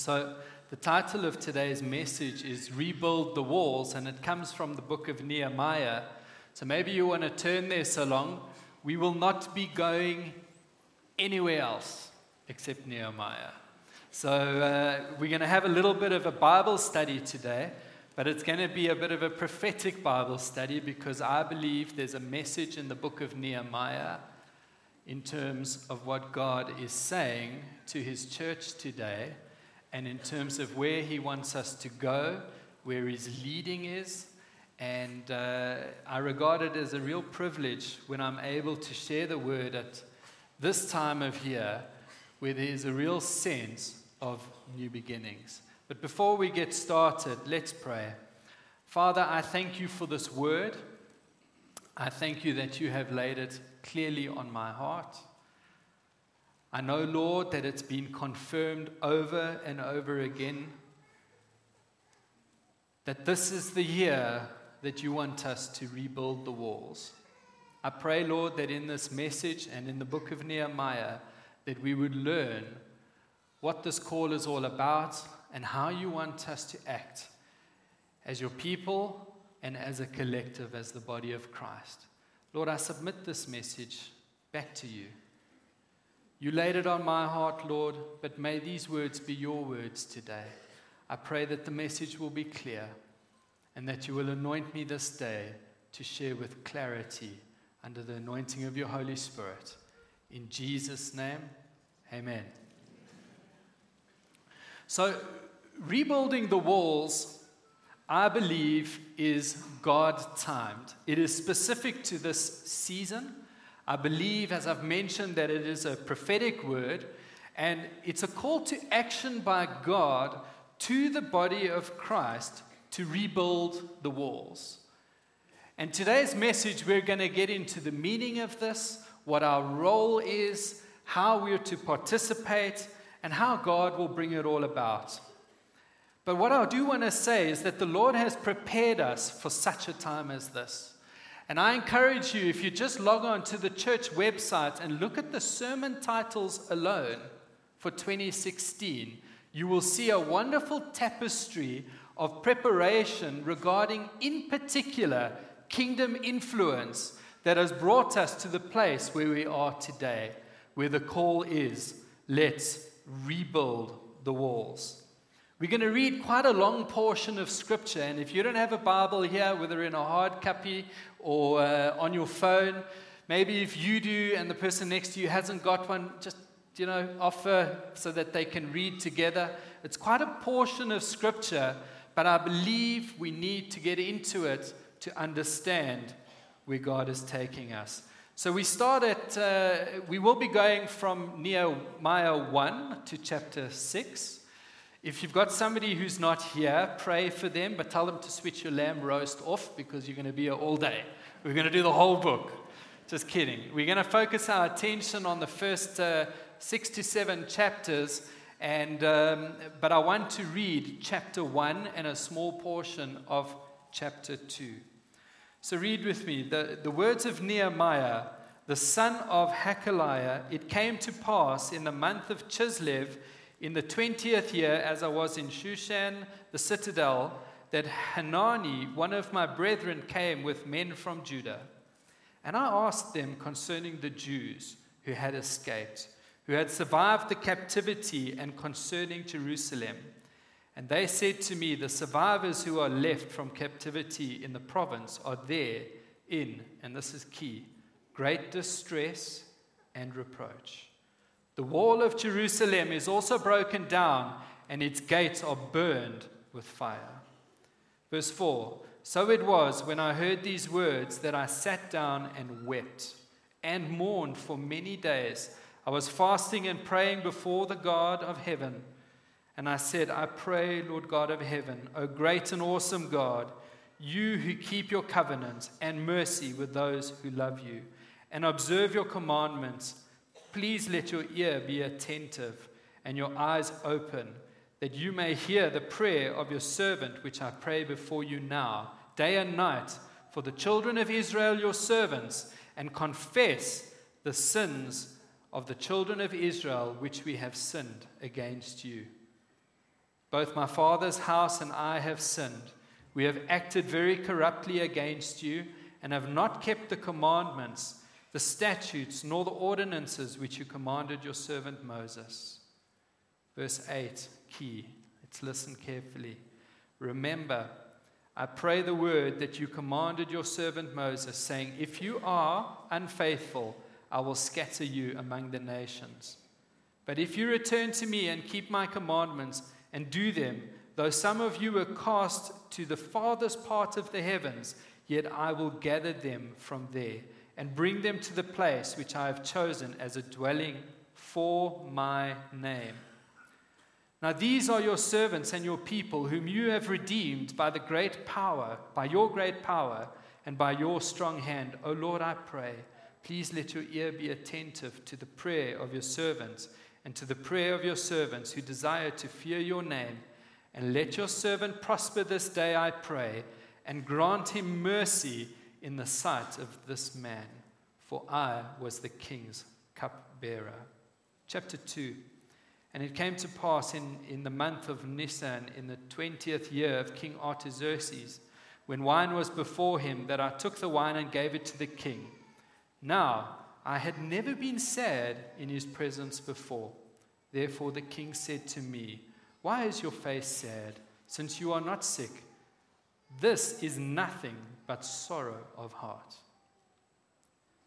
So, the title of today's message is Rebuild the Walls, and it comes from the book of Nehemiah. So, maybe you want to turn there so long. We will not be going anywhere else except Nehemiah. So, uh, we're going to have a little bit of a Bible study today, but it's going to be a bit of a prophetic Bible study because I believe there's a message in the book of Nehemiah in terms of what God is saying to his church today and in terms of where He wants us to go, where His leading is. And uh, I regard it as a real privilege when I'm able to share the word at this time of year where there's a real sense of new beginnings. But before we get started, let's pray. Father, I thank you for this word. I thank you that you have laid it clearly on my heart. I know, Lord, that it's been confirmed over and over again that this is the year that you want us to rebuild the walls. I pray, Lord, that in this message and in the book of Nehemiah, that we would learn what this call is all about and how you want us to act as your people and as a collective, as the body of Christ. Lord, I submit this message back to you. You laid it on my heart, Lord, but may these words be your words today. I pray that the message will be clear and that you will anoint me this day to share with clarity under the anointing of your Holy Spirit. In Jesus' name, amen. So, rebuilding the walls, I believe, is God timed. It is specific to this season. I believe, as I've mentioned, that it is a prophetic word and it's a call to action by God to the body of Christ to rebuild the walls. And today's message, we're going to get into the meaning of this, what our role is, how we're to participate, and how God will bring it all about. But what I do want to say is that the Lord has prepared us for such a time as this. And I encourage you, if you just log on to the church website and look at the sermon titles alone for 2016, you will see a wonderful tapestry of preparation regarding, in particular, kingdom influence that has brought us to the place where we are today, where the call is let's rebuild the walls. We're going to read quite a long portion of Scripture, and if you don't have a Bible here, whether in a hard copy or uh, on your phone, maybe if you do and the person next to you hasn't got one, just you know, offer so that they can read together. It's quite a portion of Scripture, but I believe we need to get into it to understand where God is taking us. So we start at, uh, we will be going from Nehemiah 1 to chapter 6. If you've got somebody who's not here, pray for them, but tell them to switch your lamb roast off because you're going to be here all day. We're going to do the whole book. Just kidding. We're going to focus our attention on the first uh, six to seven chapters, and, um, but I want to read chapter one and a small portion of chapter two. So read with me the, the words of Nehemiah, the son of Hachaliah. It came to pass in the month of Chislev in the 20th year, as I was in Shushan, the citadel, that Hanani, one of my brethren, came with men from Judah. And I asked them concerning the Jews who had escaped, who had survived the captivity, and concerning Jerusalem. And they said to me, The survivors who are left from captivity in the province are there in, and this is key, great distress and reproach. The wall of Jerusalem is also broken down, and its gates are burned with fire. Verse 4 So it was when I heard these words that I sat down and wept and mourned for many days. I was fasting and praying before the God of heaven. And I said, I pray, Lord God of heaven, O great and awesome God, you who keep your covenant and mercy with those who love you and observe your commandments Please let your ear be attentive and your eyes open, that you may hear the prayer of your servant, which I pray before you now, day and night, for the children of Israel, your servants, and confess the sins of the children of Israel which we have sinned against you. Both my father's house and I have sinned. We have acted very corruptly against you and have not kept the commandments, the statutes, nor the ordinances which you commanded your servant Moses. Verse 8, key. Let's listen carefully. Remember, I pray the word that you commanded your servant Moses, saying, If you are unfaithful, I will scatter you among the nations. But if you return to me and keep my commandments and do them, though some of you were cast to the farthest part of the heavens, yet I will gather them from there and bring them to the place which I have chosen as a dwelling for my name. Now these are your servants and your people, whom you have redeemed by the great power, by your great power, and by your strong hand. O Lord, I pray, please let your ear be attentive to the prayer of your servants and to the prayer of your servants who desire to fear your name. And let your servant prosper this day, I pray, and grant him mercy in the sight of this man, for I was the king's cupbearer. Chapter 2. And it came to pass in, in the month of Nisan, in the twentieth year of King Artaxerxes, when wine was before him, that I took the wine and gave it to the king. Now, I had never been sad in his presence before. Therefore the king said to me, Why is your face sad, since you are not sick? This is nothing but sorrow of heart.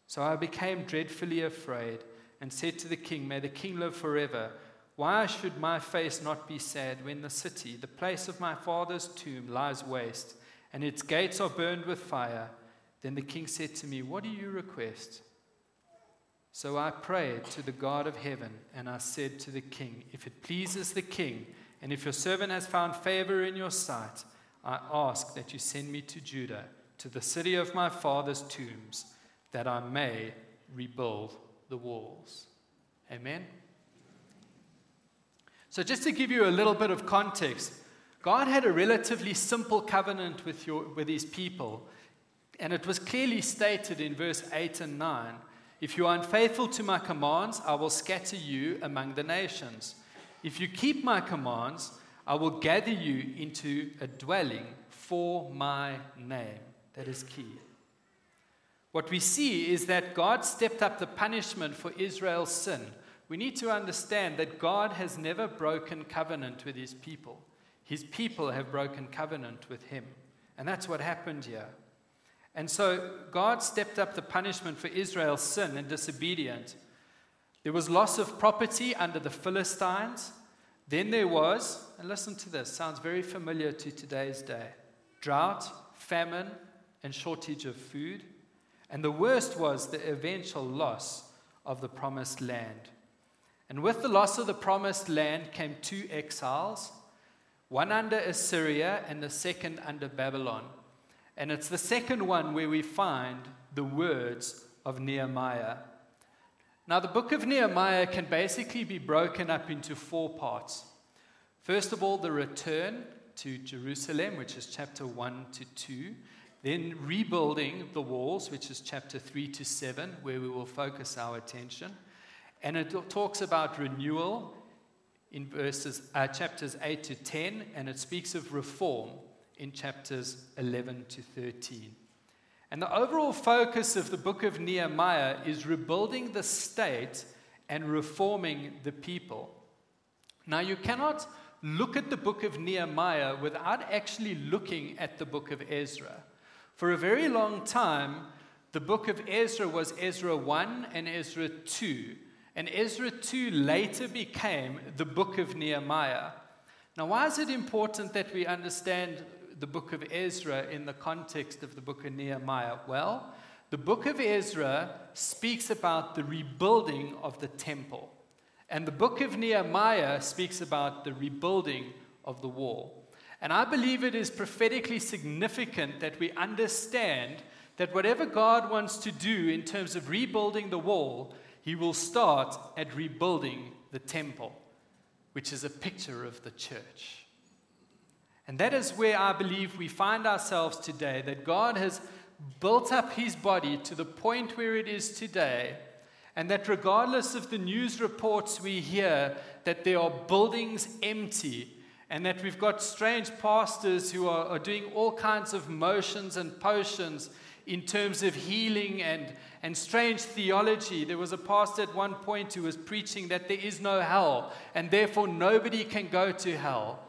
So I became dreadfully afraid and said to the king, May the king live forever. Why should my face not be sad when the city, the place of my father's tomb, lies waste and its gates are burned with fire? Then the king said to me, What do you request? So I prayed to the God of heaven, and I said to the king, If it pleases the king, and if your servant has found favor in your sight, I ask that you send me to Judah, to the city of my father's tombs, that I may rebuild the walls. Amen. So, just to give you a little bit of context, God had a relatively simple covenant with, your, with his people, and it was clearly stated in verse 8 and 9 If you are unfaithful to my commands, I will scatter you among the nations. If you keep my commands, I will gather you into a dwelling for my name. That is key. What we see is that God stepped up the punishment for Israel's sin we need to understand that God has never broken covenant with his people. His people have broken covenant with him. And that's what happened here. And so God stepped up the punishment for Israel's sin and disobedience. There was loss of property under the Philistines. Then there was, and listen to this, sounds very familiar to today's day drought, famine, and shortage of food. And the worst was the eventual loss of the promised land. And with the loss of the promised land came two exiles, one under Assyria and the second under Babylon. And it's the second one where we find the words of Nehemiah. Now, the book of Nehemiah can basically be broken up into four parts. First of all, the return to Jerusalem, which is chapter 1 to 2. Then, rebuilding the walls, which is chapter 3 to 7, where we will focus our attention. And it talks about renewal in verses, uh, chapters 8 to 10, and it speaks of reform in chapters 11 to 13. And the overall focus of the book of Nehemiah is rebuilding the state and reforming the people. Now, you cannot look at the book of Nehemiah without actually looking at the book of Ezra. For a very long time, the book of Ezra was Ezra 1 and Ezra 2. And Ezra 2 later became the book of Nehemiah. Now, why is it important that we understand the book of Ezra in the context of the book of Nehemiah? Well, the book of Ezra speaks about the rebuilding of the temple, and the book of Nehemiah speaks about the rebuilding of the wall. And I believe it is prophetically significant that we understand that whatever God wants to do in terms of rebuilding the wall, he will start at rebuilding the temple, which is a picture of the church. And that is where I believe we find ourselves today, that God has built up his body to the point where it is today, and that regardless of the news reports we hear that there are buildings empty, and that we've got strange pastors who are, are doing all kinds of motions and potions in terms of healing and, and strange theology. There was a pastor at one point who was preaching that there is no hell, and therefore nobody can go to hell.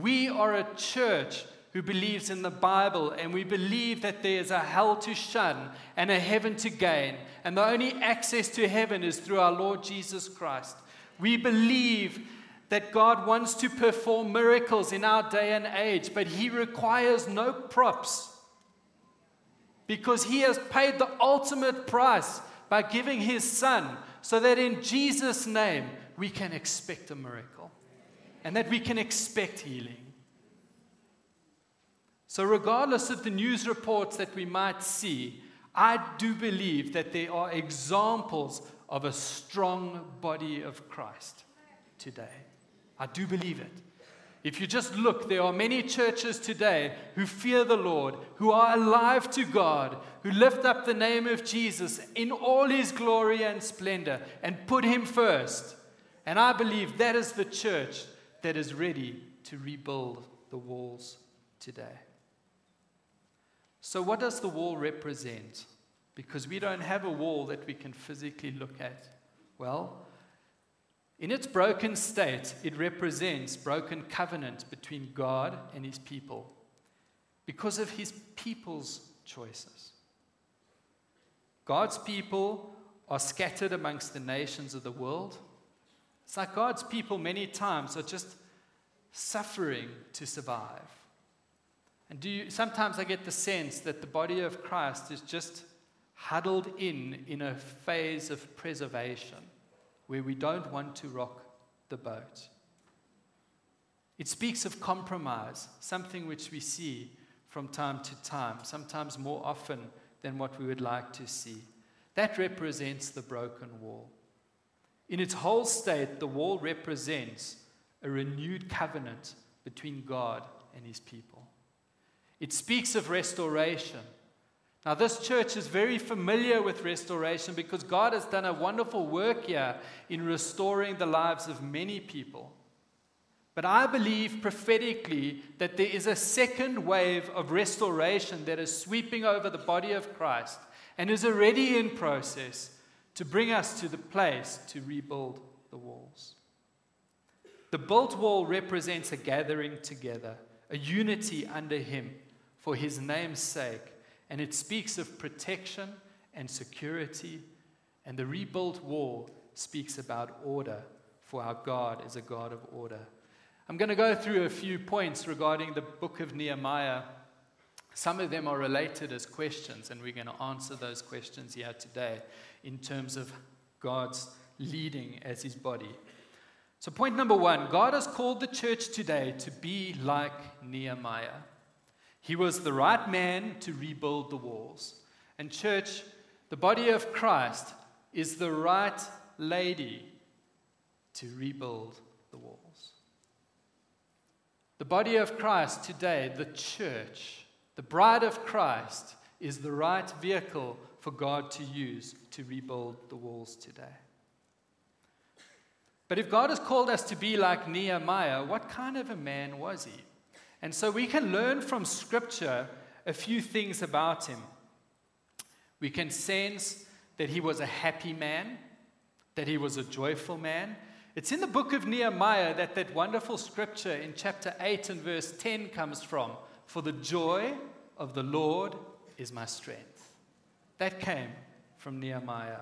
We are a church who believes in the Bible, and we believe that there is a hell to shun and a heaven to gain, and the only access to heaven is through our Lord Jesus Christ. We believe that God wants to perform miracles in our day and age, but He requires no props because He has paid the ultimate price by giving His Son, so that in Jesus' name we can expect a miracle and that we can expect healing. So, regardless of the news reports that we might see, I do believe that there are examples of a strong body of Christ today. I do believe it. If you just look, there are many churches today who fear the Lord, who are alive to God, who lift up the name of Jesus in all his glory and splendor and put him first. And I believe that is the church that is ready to rebuild the walls today. So, what does the wall represent? Because we don't have a wall that we can physically look at. Well, in its broken state, it represents broken covenant between God and his people because of his people's choices. God's people are scattered amongst the nations of the world. It's like God's people, many times, are just suffering to survive. And do you, sometimes I get the sense that the body of Christ is just huddled in in a phase of preservation where we don't want to rock the boat. It speaks of compromise, something which we see from time to time, sometimes more often than what we would like to see. That represents the broken wall. In its whole state, the wall represents a renewed covenant between God and his people. It speaks of restoration. Now, this church is very familiar with restoration because God has done a wonderful work here in restoring the lives of many people. But I believe prophetically that there is a second wave of restoration that is sweeping over the body of Christ and is already in process to bring us to the place to rebuild the walls. The built wall represents a gathering together, a unity under Him for his name's sake. And it speaks of protection and security. And the rebuilt wall speaks about order, for our God is a God of order. I'm going to go through a few points regarding the book of Nehemiah. Some of them are related as questions, and we're going to answer those questions here today in terms of God's leading as his body. So, point number one God has called the church today to be like Nehemiah. He was the right man to rebuild the walls. And, church, the body of Christ is the right lady to rebuild the walls. The body of Christ today, the church, the bride of Christ, is the right vehicle for God to use to rebuild the walls today. But if God has called us to be like Nehemiah, what kind of a man was he? And so we can learn from Scripture a few things about him. We can sense that he was a happy man, that he was a joyful man. It's in the book of Nehemiah that that wonderful scripture in chapter 8 and verse 10 comes from. For the joy of the Lord is my strength. That came from Nehemiah.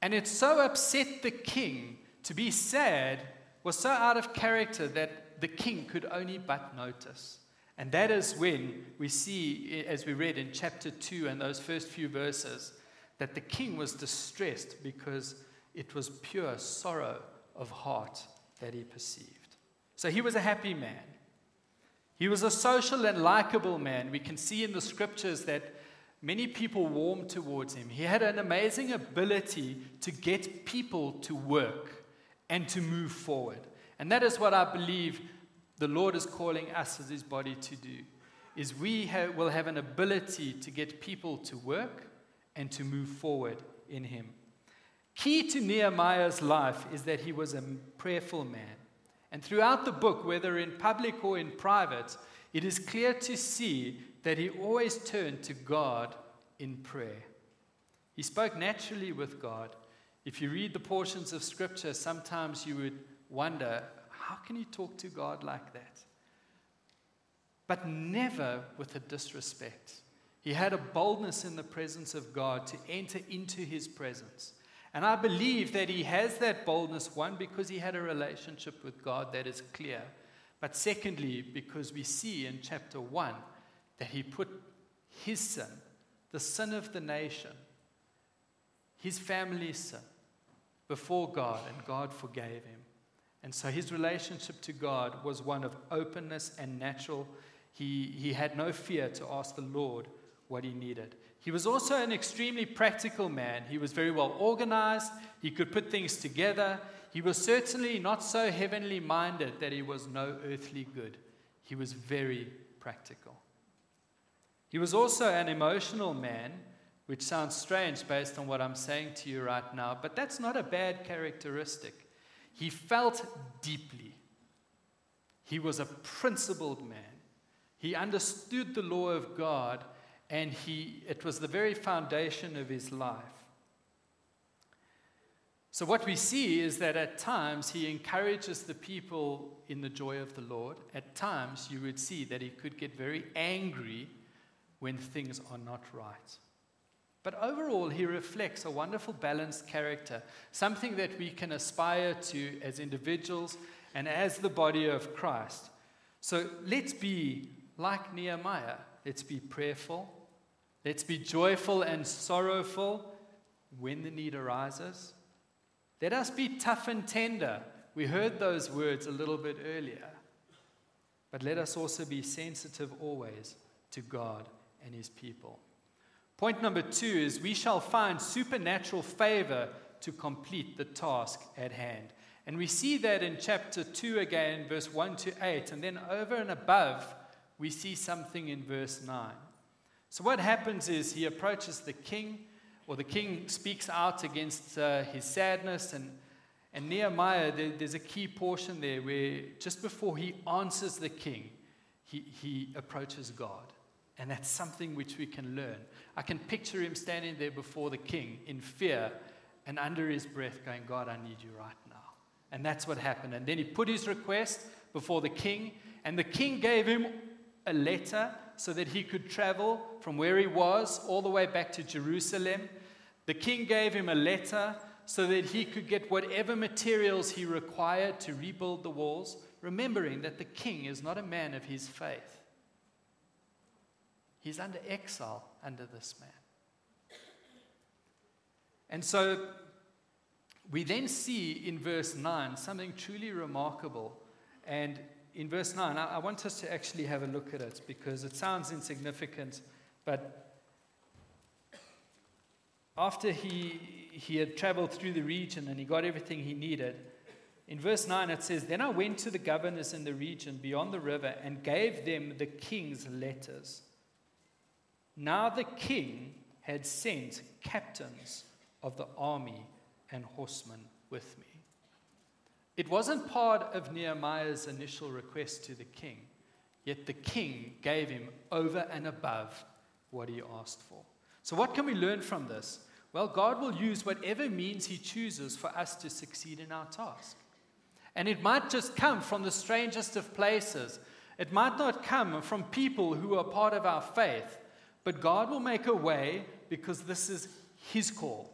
And it so upset the king to be sad, was so out of character that the king could only but notice. And that is when we see, as we read in chapter 2 and those first few verses, that the king was distressed because it was pure sorrow of heart that he perceived. So he was a happy man. He was a social and likable man. We can see in the scriptures that many people warmed towards him. He had an amazing ability to get people to work and to move forward. And that is what I believe the Lord is calling us as his body to do. Is we have, will have an ability to get people to work and to move forward in him. Key to Nehemiah's life is that he was a prayerful man And throughout the book, whether in public or in private, it is clear to see that he always turned to God in prayer. He spoke naturally with God. If you read the portions of Scripture, sometimes you would wonder how can you talk to God like that? But never with a disrespect. He had a boldness in the presence of God to enter into his presence. And I believe that he has that boldness, one, because he had a relationship with God that is clear. But secondly, because we see in chapter 1 that he put his sin, the sin of the nation, his family's sin, before God, and God forgave him. And so his relationship to God was one of openness and natural. He, he had no fear to ask the Lord what he needed. He was also an extremely practical man. He was very well organized, he could put things together. He was certainly not so heavenly minded that he was no earthly good. He was very practical. He was also an emotional man, which sounds strange based on what I'm saying to you right now, but that's not a bad characteristic. He felt deeply. He was a principled man. He understood the law of God and he, it was the very foundation of his life. So, what we see is that at times he encourages the people in the joy of the Lord. At times, you would see that he could get very angry when things are not right. But overall, he reflects a wonderful, balanced character, something that we can aspire to as individuals and as the body of Christ. So let's be like Nehemiah. Let's be prayerful. Let's be joyful and sorrowful when the need arises. Let us be tough and tender. We heard those words a little bit earlier. But let us also be sensitive always to God and his people. Point number two is we shall find supernatural favor to complete the task at hand. And we see that in chapter 2 again, verse 1 to 8. And then over and above, we see something in verse 9. So, what happens is he approaches the king, or the king speaks out against uh, his sadness. And, and Nehemiah, there, there's a key portion there where just before he answers the king, he, he approaches God. And that's something which we can learn. I can picture him standing there before the king in fear and under his breath going, God, I need you right now. And that's what happened. And then he put his request before the king, and the king gave him a letter so that he could travel from where he was all the way back to Jerusalem. The king gave him a letter so that he could get whatever materials he required to rebuild the walls, remembering that the king is not a man of his faith. He's under exile under this man. And so we then see in verse 9 something truly remarkable. And in verse 9, I, I want us to actually have a look at it because it sounds insignificant, but after he, he had traveled through the region and he got everything he needed, in verse 9 it says, Then I went to the governors in the region beyond the river and gave them the king's letters. Now the king had sent captains of the army and horsemen with me. It wasn't part of Nehemiah's initial request to the king, yet the king gave him over and above what he asked for. So, what can we learn from this? Well, God will use whatever means he chooses for us to succeed in our task. And it might just come from the strangest of places. It might not come from people who are part of our faith, but God will make a way because this is his call.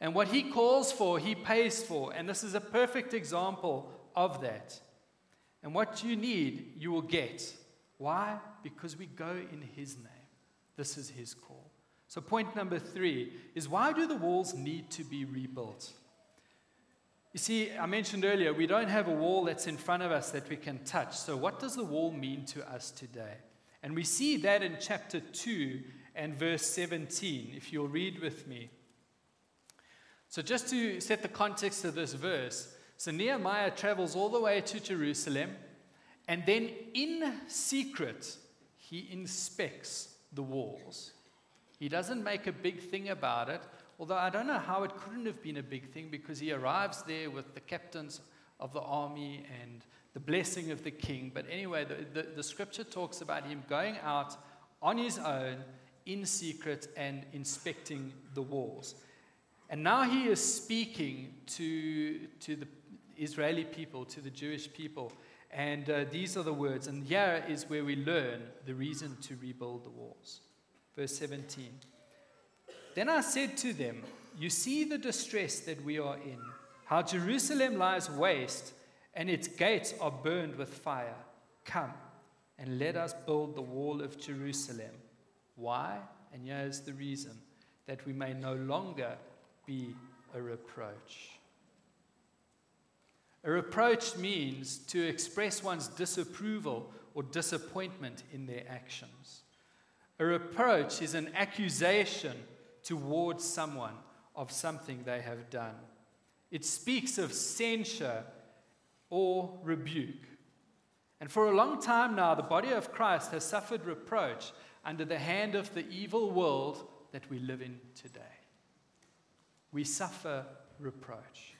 And what he calls for, he pays for. And this is a perfect example of that. And what you need, you will get. Why? Because we go in his name. This is his call. So, point number three is why do the walls need to be rebuilt? You see, I mentioned earlier, we don't have a wall that's in front of us that we can touch. So, what does the wall mean to us today? And we see that in chapter 2 and verse 17, if you'll read with me. So, just to set the context of this verse, so Nehemiah travels all the way to Jerusalem, and then in secret, he inspects the walls. He doesn't make a big thing about it, although I don't know how it couldn't have been a big thing because he arrives there with the captains of the army and the blessing of the king. But anyway, the, the, the scripture talks about him going out on his own in secret and inspecting the walls. And now he is speaking to, to the Israeli people, to the Jewish people. And uh, these are the words. And here is where we learn the reason to rebuild the walls. Verse 17. Then I said to them, You see the distress that we are in, how Jerusalem lies waste, and its gates are burned with fire. Come and let us build the wall of Jerusalem. Why? And here is the reason that we may no longer be a reproach. A reproach means to express one's disapproval or disappointment in their actions. A reproach is an accusation towards someone of something they have done. It speaks of censure or rebuke. And for a long time now, the body of Christ has suffered reproach under the hand of the evil world that we live in today. We suffer reproach.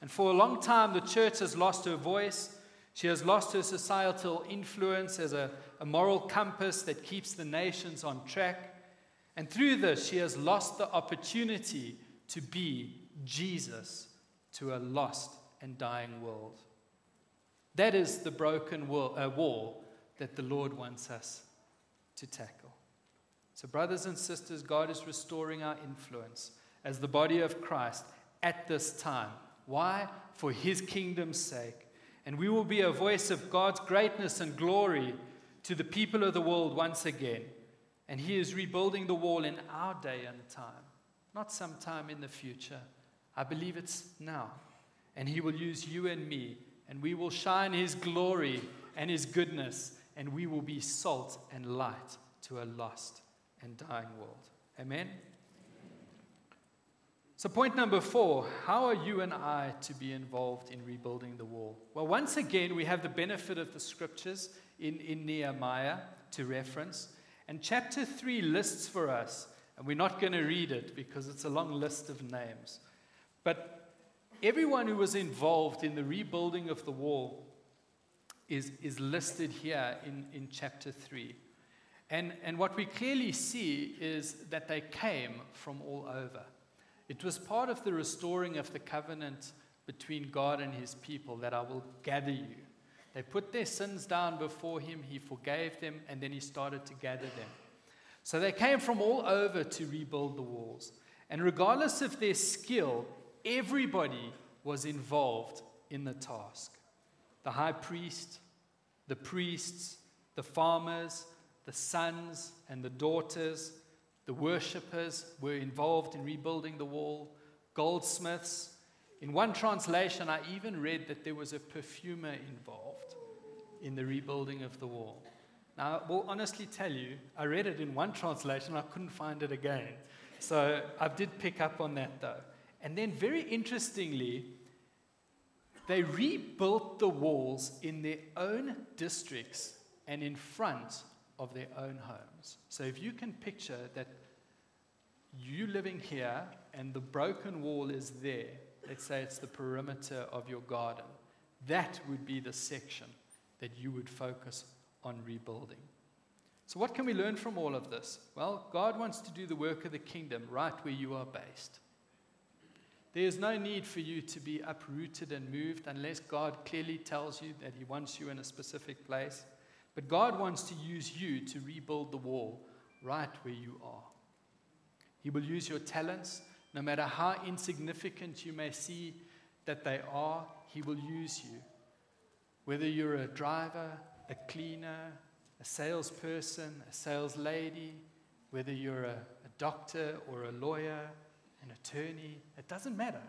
And for a long time, the church has lost her voice. She has lost her societal influence as a, a moral compass that keeps the nations on track. And through this, she has lost the opportunity to be Jesus to a lost and dying world. That is the broken wall, uh, wall that the Lord wants us to tackle. So, brothers and sisters, God is restoring our influence as the body of Christ at this time. Why? For his kingdom's sake. And we will be a voice of God's greatness and glory to the people of the world once again. And he is rebuilding the wall in our day and time, not sometime in the future. I believe it's now. And he will use you and me, and we will shine his glory and his goodness, and we will be salt and light to a lost and dying world. Amen. So, point number four how are you and I to be involved in rebuilding the wall? Well, once again, we have the benefit of the scriptures in, in Nehemiah to reference. And chapter 3 lists for us, and we're not going to read it because it's a long list of names, but everyone who was involved in the rebuilding of the wall is, is listed here in, in chapter 3. And, and what we clearly see is that they came from all over. It was part of the restoring of the covenant between God and his people that I will gather you. They put their sins down before him, he forgave them, and then he started to gather them. So they came from all over to rebuild the walls. And regardless of their skill, everybody was involved in the task the high priest, the priests, the farmers, the sons and the daughters, the worshippers were involved in rebuilding the wall, goldsmiths. In one translation, I even read that there was a perfumer involved in the rebuilding of the wall. Now, I will honestly tell you, I read it in one translation, I couldn't find it again. So I did pick up on that though. And then, very interestingly, they rebuilt the walls in their own districts and in front of their own homes. So if you can picture that you living here and the broken wall is there, let's say it's the perimeter of your garden, that would be the section that you would focus on rebuilding. So, what can we learn from all of this? Well, God wants to do the work of the kingdom right where you are based. There is no need for you to be uprooted and moved unless God clearly tells you that He wants you in a specific place. But God wants to use you to rebuild the wall right where you are. He will use your talents, no matter how insignificant you may see that they are, He will use you. Whether you're a driver, a cleaner, a salesperson, a sales lady, whether you're a, a doctor or a lawyer, an attorney, it doesn't matter.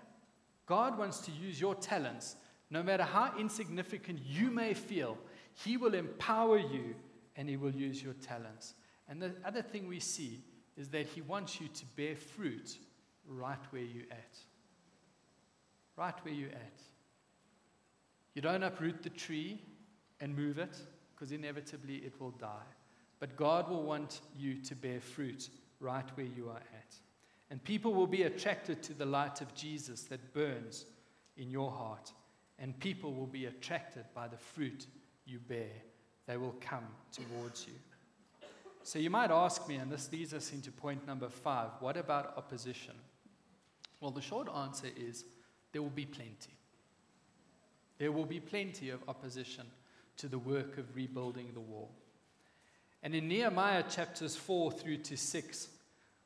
God wants to use your talents, no matter how insignificant you may feel, he will empower you and He will use your talents. And the other thing we see is that He wants you to bear fruit right where you're at. Right where you're at. You don't uproot the tree and move it, because inevitably it will die. But God will want you to bear fruit right where you are at. And people will be attracted to the light of Jesus that burns in your heart and people will be attracted by the fruit you bear. They will come towards you. So you might ask me, and this leads us into point number five what about opposition? Well, the short answer is there will be plenty. There will be plenty of opposition to the work of rebuilding the wall. And in Nehemiah chapters 4 through to 6,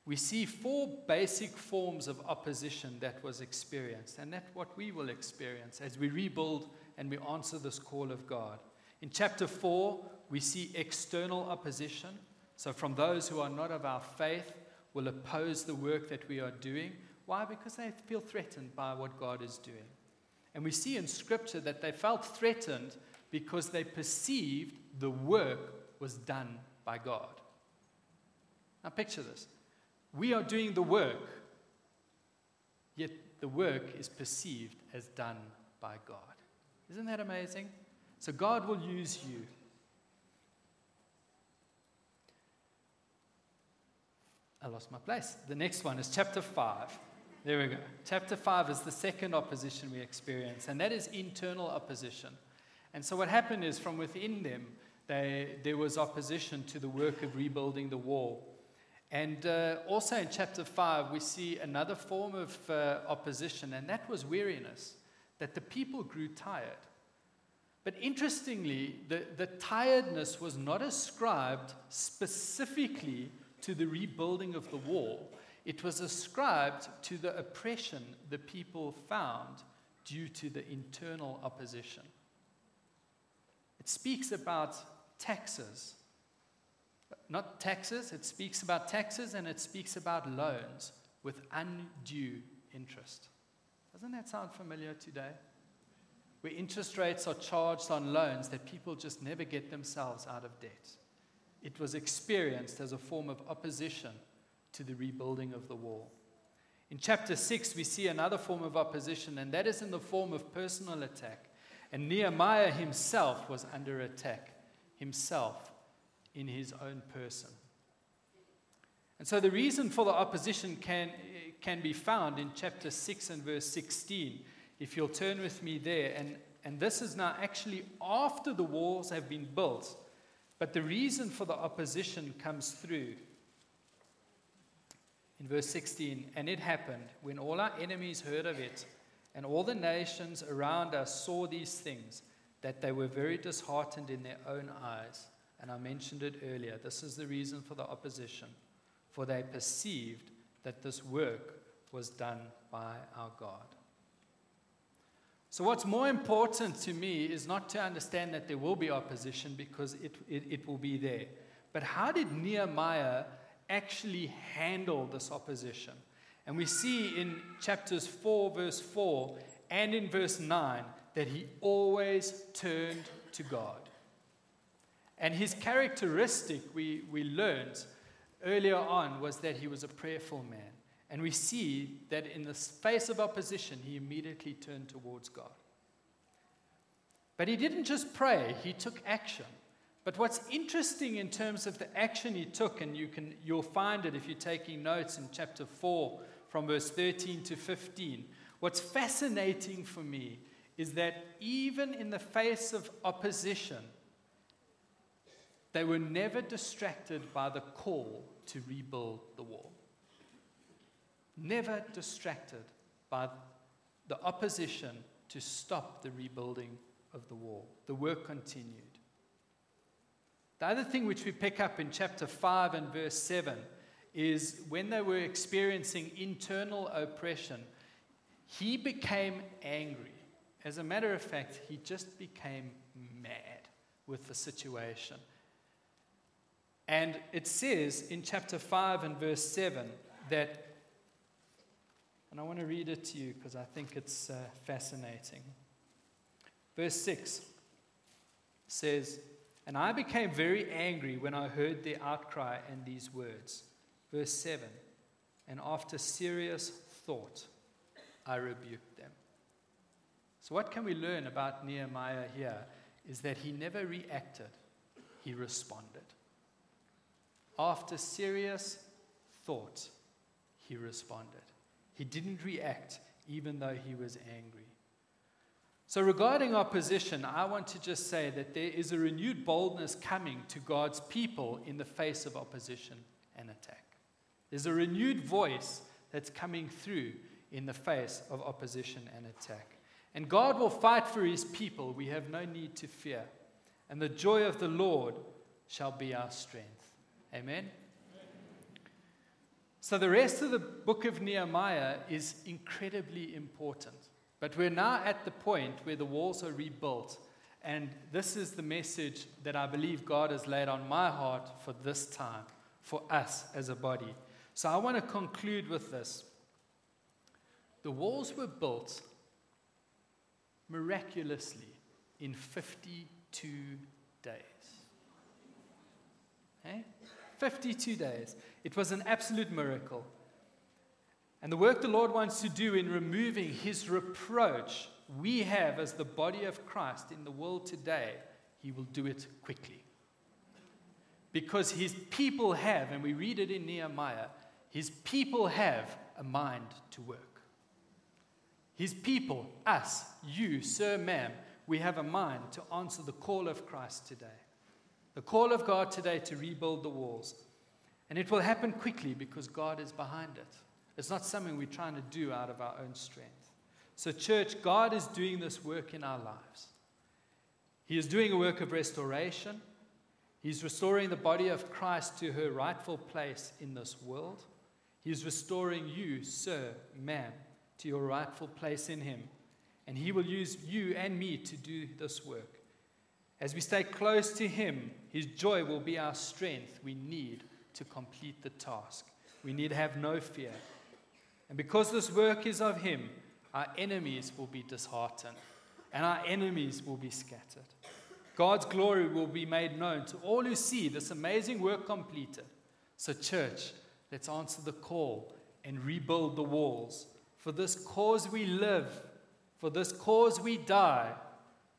we see four basic forms of opposition that was experienced, and that's what we will experience as we rebuild and we answer this call of God. In chapter 4, we see external opposition. So, from those who are not of our faith, will oppose the work that we are doing. Why? Because they feel threatened by what God is doing. And we see in Scripture that they felt threatened because they perceived the work was done by God. Now, picture this we are doing the work, yet the work is perceived as done by God. Isn't that amazing? So, God will use you. I lost my place. The next one is chapter 5. There we go. Chapter 5 is the second opposition we experience, and that is internal opposition. And so, what happened is from within them, they, there was opposition to the work of rebuilding the wall. And uh, also in chapter 5, we see another form of uh, opposition, and that was weariness, that the people grew tired. But interestingly, the, the tiredness was not ascribed specifically to the rebuilding of the wall, it was ascribed to the oppression the people found due to the internal opposition. It speaks about taxes not taxes, it speaks about taxes and it speaks about loans with undue interest. Doesn't that sound familiar today? Where interest rates are charged on loans that people just never get themselves out of debt. It was experienced as a form of opposition to the rebuilding of the wall. In chapter 6, we see another form of opposition, and that is in the form of personal attack. And Nehemiah himself was under attack, himself in his own person. And so the reason for the opposition can, can be found in chapter 6 and verse 16. If you'll turn with me there, and, and this is now actually after the walls have been built, but the reason for the opposition comes through. In verse 16, and it happened when all our enemies heard of it, and all the nations around us saw these things, that they were very disheartened in their own eyes and I mentioned it earlier. This is the reason for the opposition, for they perceived that this work was done by our God. So, what's more important to me is not to understand that there will be opposition because it, it, it will be there, but how did Nehemiah actually handle this opposition? And we see in chapters 4, verse 4, and in verse 9 that he always turned to God. And his characteristic, we, we learned earlier on, was that he was a prayerful man. And we see that in the face of opposition, he immediately turned towards God. But he didn't just pray, he took action. But what's interesting in terms of the action he took, and you can, you'll find it if you're taking notes in chapter 4 from verse 13 to 15, what's fascinating for me is that even in the face of opposition, they were never distracted by the call to rebuild the wall. Never distracted by the opposition to stop the rebuilding of the wall. The work continued. The other thing which we pick up in chapter 5 and verse 7 is when they were experiencing internal oppression, he became angry. As a matter of fact, he just became mad with the situation. And it says in chapter 5 and verse 7 that, and I want to read it to you because I think it's uh, fascinating. Verse 6 says, And I became very angry when I heard their outcry and these words. Verse 7 And after serious thought, I rebuked them. So, what can we learn about Nehemiah here is that he never reacted, he responded. After serious thought, he responded. He didn't react, even though he was angry. So, regarding opposition, I want to just say that there is a renewed boldness coming to God's people in the face of opposition and attack. There's a renewed voice that's coming through in the face of opposition and attack. And God will fight for his people. We have no need to fear. And the joy of the Lord shall be our strength. Amen. So, the rest of the book of Nehemiah is incredibly important. But we're now at the point where the walls are rebuilt. And this is the message that I believe God has laid on my heart for this time, for us as a body. So I want to conclude with this. The walls were built miraculously in 52 days. Okay? 52 days. It was an absolute miracle. And the work the Lord wants to do in removing his reproach we have as the body of Christ in the world today, he will do it quickly. Because his people have, and we read it in Nehemiah, his people have a mind to work. His people, us, you, sir, ma'am, we have a mind to answer the call of Christ today. The call of God today to rebuild the walls. And it will happen quickly because God is behind it. It's not something we're trying to do out of our own strength. So, church, God is doing this work in our lives. He is doing a work of restoration. He's restoring the body of Christ to her rightful place in this world. He's restoring you, sir, ma'am, to your rightful place in Him. And He will use you and me to do this work. As we stay close to Him, His joy will be our strength we need to complete the task. We need to have no fear. And because this work is of Him, our enemies will be disheartened and our enemies will be scattered. God's glory will be made known to all who see this amazing work completed. So, church, let's answer the call and rebuild the walls. For this cause we live, for this cause we die,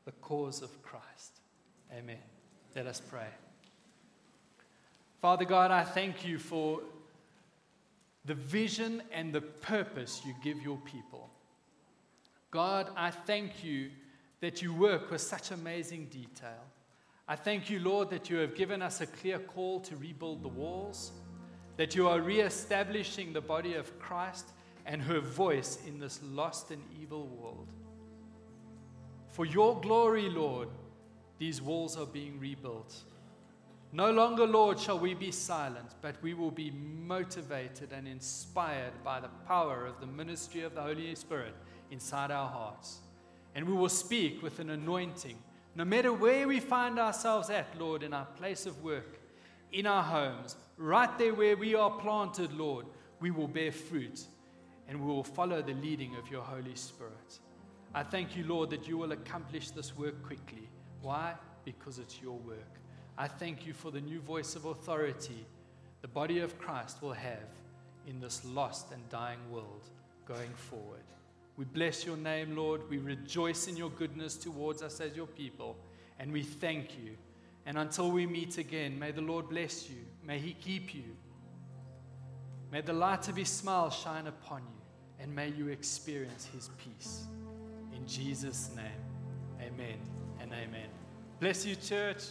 the cause of Christ. Amen. Let us pray. Father God, I thank you for the vision and the purpose you give your people. God, I thank you that you work with such amazing detail. I thank you, Lord, that you have given us a clear call to rebuild the walls, that you are re-establishing the body of Christ and her voice in this lost and evil world. For your glory, Lord, these walls are being rebuilt. No longer, Lord, shall we be silent, but we will be motivated and inspired by the power of the ministry of the Holy Spirit inside our hearts. And we will speak with an anointing, no matter where we find ourselves at, Lord, in our place of work, in our homes, right there where we are planted, Lord, we will bear fruit and we will follow the leading of your Holy Spirit. I thank you, Lord, that you will accomplish this work quickly. Why? Because it's your work. I thank you for the new voice of authority the body of Christ will have in this lost and dying world going forward. We bless your name, Lord. We rejoice in your goodness towards us as your people, and we thank you. And until we meet again, may the Lord bless you. May he keep you. May the light of his smile shine upon you, and may you experience his peace. In Jesus' name, amen and amen. Bless you, church.